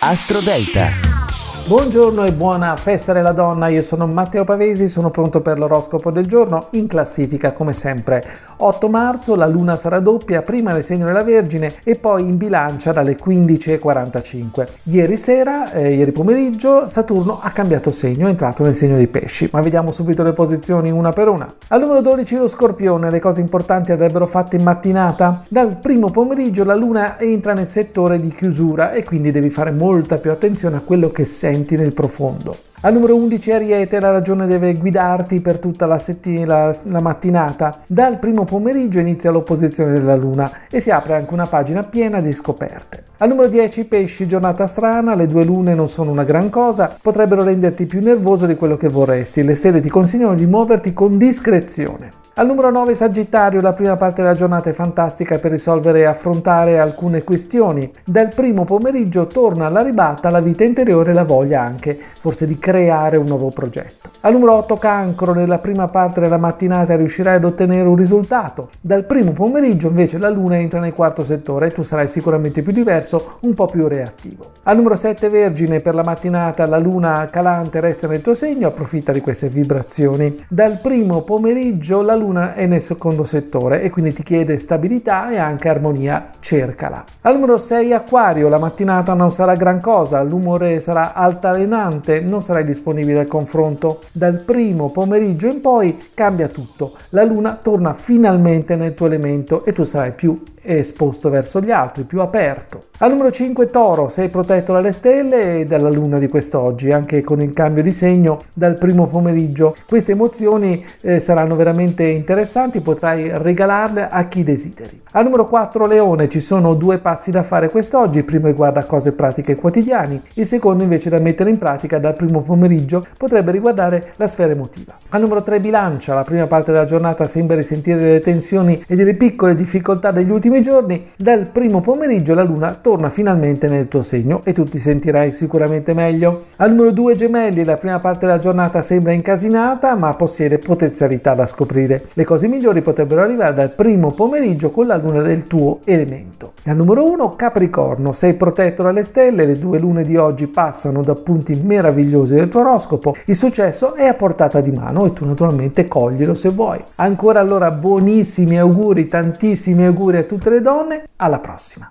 Astro Delta. Buongiorno e buona festa della donna, io sono Matteo Pavesi, sono pronto per l'oroscopo del giorno, in classifica come sempre. 8 marzo la luna sarà doppia, prima nel segno della Vergine e poi in bilancia dalle 15.45. Ieri sera, eh, ieri pomeriggio, Saturno ha cambiato segno, è entrato nel segno dei pesci, ma vediamo subito le posizioni una per una. Al numero 12 lo Scorpione, le cose importanti andrebbero fatte in mattinata. Dal primo pomeriggio la luna entra nel settore di chiusura e quindi devi fare molta più attenzione a quello che sei senti nel profondo. Al numero 11 Ariete la ragione deve guidarti per tutta la, setti- la, la, mattinata. Dal primo pomeriggio inizia l'opposizione della Luna e si apre anche una pagina piena di scoperte. Al numero 10 Pesci, giornata strana, le due lune non sono una gran cosa, potrebbero renderti più nervoso di quello che vorresti. Le stelle ti consigliano di muoverti con discrezione. Al numero 9 Sagittario, la prima parte della giornata è fantastica per risolvere e affrontare alcune questioni. Dal primo pomeriggio torna alla ribalta la vita interiore e la voglia anche, forse di creare un nuovo progetto. Al numero 8 Cancro, nella prima parte della mattinata riuscirai ad ottenere un risultato. Dal primo pomeriggio invece la luna entra nel quarto settore e tu sarai sicuramente più diverso, un po' più reattivo. Al numero 7 Vergine, per la mattinata la luna calante resta nel tuo segno, approfitta di queste vibrazioni. Dal primo pomeriggio la luna è nel secondo settore e quindi ti chiede stabilità e anche armonia, cercala. Al numero 6 Acquario, la mattinata non sarà gran cosa, l'umore sarà altalenante, non sarai disponibile al confronto. Dal primo pomeriggio in poi cambia tutto, la luna torna finalmente nel tuo elemento e tu sarai più esposto verso gli altri, più aperto. Al numero 5 Toro, sei protetto dalle stelle e dalla luna di quest'oggi, anche con il cambio di segno dal primo pomeriggio. Queste emozioni eh, saranno veramente interessanti, potrai regalarle a chi desideri. Al numero 4 Leone, ci sono due passi da fare quest'oggi, il primo riguarda cose pratiche quotidiane, il secondo invece da mettere in pratica dal primo pomeriggio potrebbe riguardare la sfera emotiva. Al numero 3 Bilancia, la prima parte della giornata sembra risentire delle tensioni e delle piccole difficoltà degli ultimi prossimi giorni, dal primo pomeriggio la luna torna finalmente nel tuo segno e tu ti sentirai sicuramente meglio. Al numero 2 gemelli, la prima parte della giornata sembra incasinata ma possiede potenzialità da scoprire. Le cose migliori potrebbero arrivare dal primo pomeriggio con la luna del tuo elemento. Al numero 1 Capricorno, sei protetto dalle stelle, le due lune di oggi passano da punti meravigliosi del tuo oroscopo, il successo è a portata di mano e tu naturalmente coglilo se vuoi. Ancora allora buonissimi auguri, tantissimi auguri a tutti tutte le donne, alla prossima!